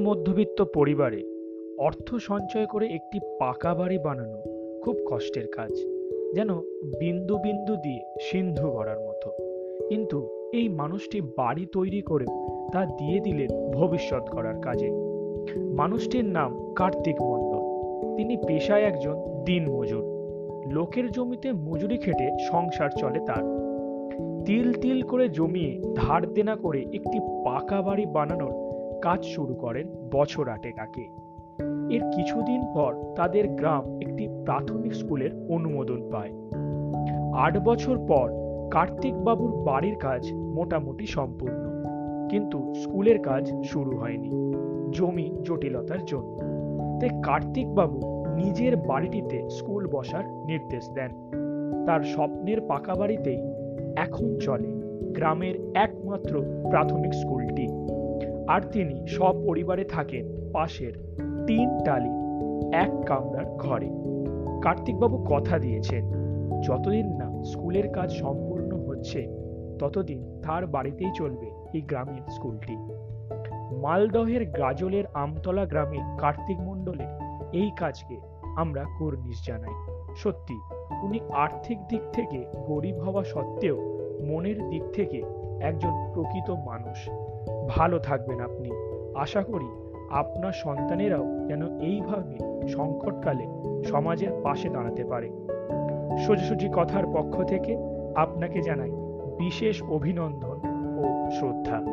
মধ্যবিত্ত পরিবারে অর্থ সঞ্চয় করে একটি পাকা বাড়ি বানানো খুব কষ্টের কাজ। যেন বিন্দু বিন্দু দিয়ে সিন্ধু গড়ার মতো। কিন্তু এই মানুষটি বাড়ি তৈরি করেও তা দিয়ে দিলেন ভবিষ্যৎ গড়ার কাজে। মানুষটির নাম কার্তিক মণ্ডল। তিনি পেশায় একজন দিনমজুর লোকের জমিতে মজুরি খেটে সংসার চলে তার। তিল তিল করে জমিয়ে ধার দেনা করে একটি পাকা বাড়ি বানানোর কাজ শুরু করেন বছর আটেক আগে। এর কিছুদিন পর তাদের গ্রাম একটি প্রাথমিক স্কুলের অনুমোদন পায়। আট বছর পর কার্তিক বাবুর বাড়ির কাজ মোটামুটি সম্পূর্ণ, কিন্তু স্কুলের কাজ শুরু হয়নি, জমি জটিলতার জন্য। তাই কার্তিক বাবু নিজের বাড়িটিতে স্কুল বসার নির্দেশ দেন। তার স্বপ্নের পাকা বাড়িতেই এখন চলে গ্রামের একমাত্র প্রাথমিক স্কুলটি। আর তিনি সপরিবারে থাকেন পাশের তিন টালি, এক কামরার ঘরে। কার্তিকবাবু কথা দিয়েছেন, যতদিন না স্কুলের কাজ সম্পূর্ণ হচ্ছে, ততদিন তার বাড়িতেই চলবে এই গ্রামের স্কুলটি। মালদহের গাজলের আমতলা গ্রামে কার্তিক মণ্ডলের এই কাজকে আমরা কর্নিশ জানাই। সত্যি, উনি আর্থিক দিক থেকে গরিব হওয়া সত্ত্বেও মনের দিক থেকে একজন প্রকৃত মানুষ। ভালো থাকবেন আপনি। আশা করি আপনার সন্তানেরাও যেন এইভাবে সংকটকালে সমাজের পাশে দাঁড়াতে পারে। সোজাসুজি কথার পক্ষ থেকে আপনাকে জানাই বিশেষ অভিনন্দন ও শ্রদ্ধা।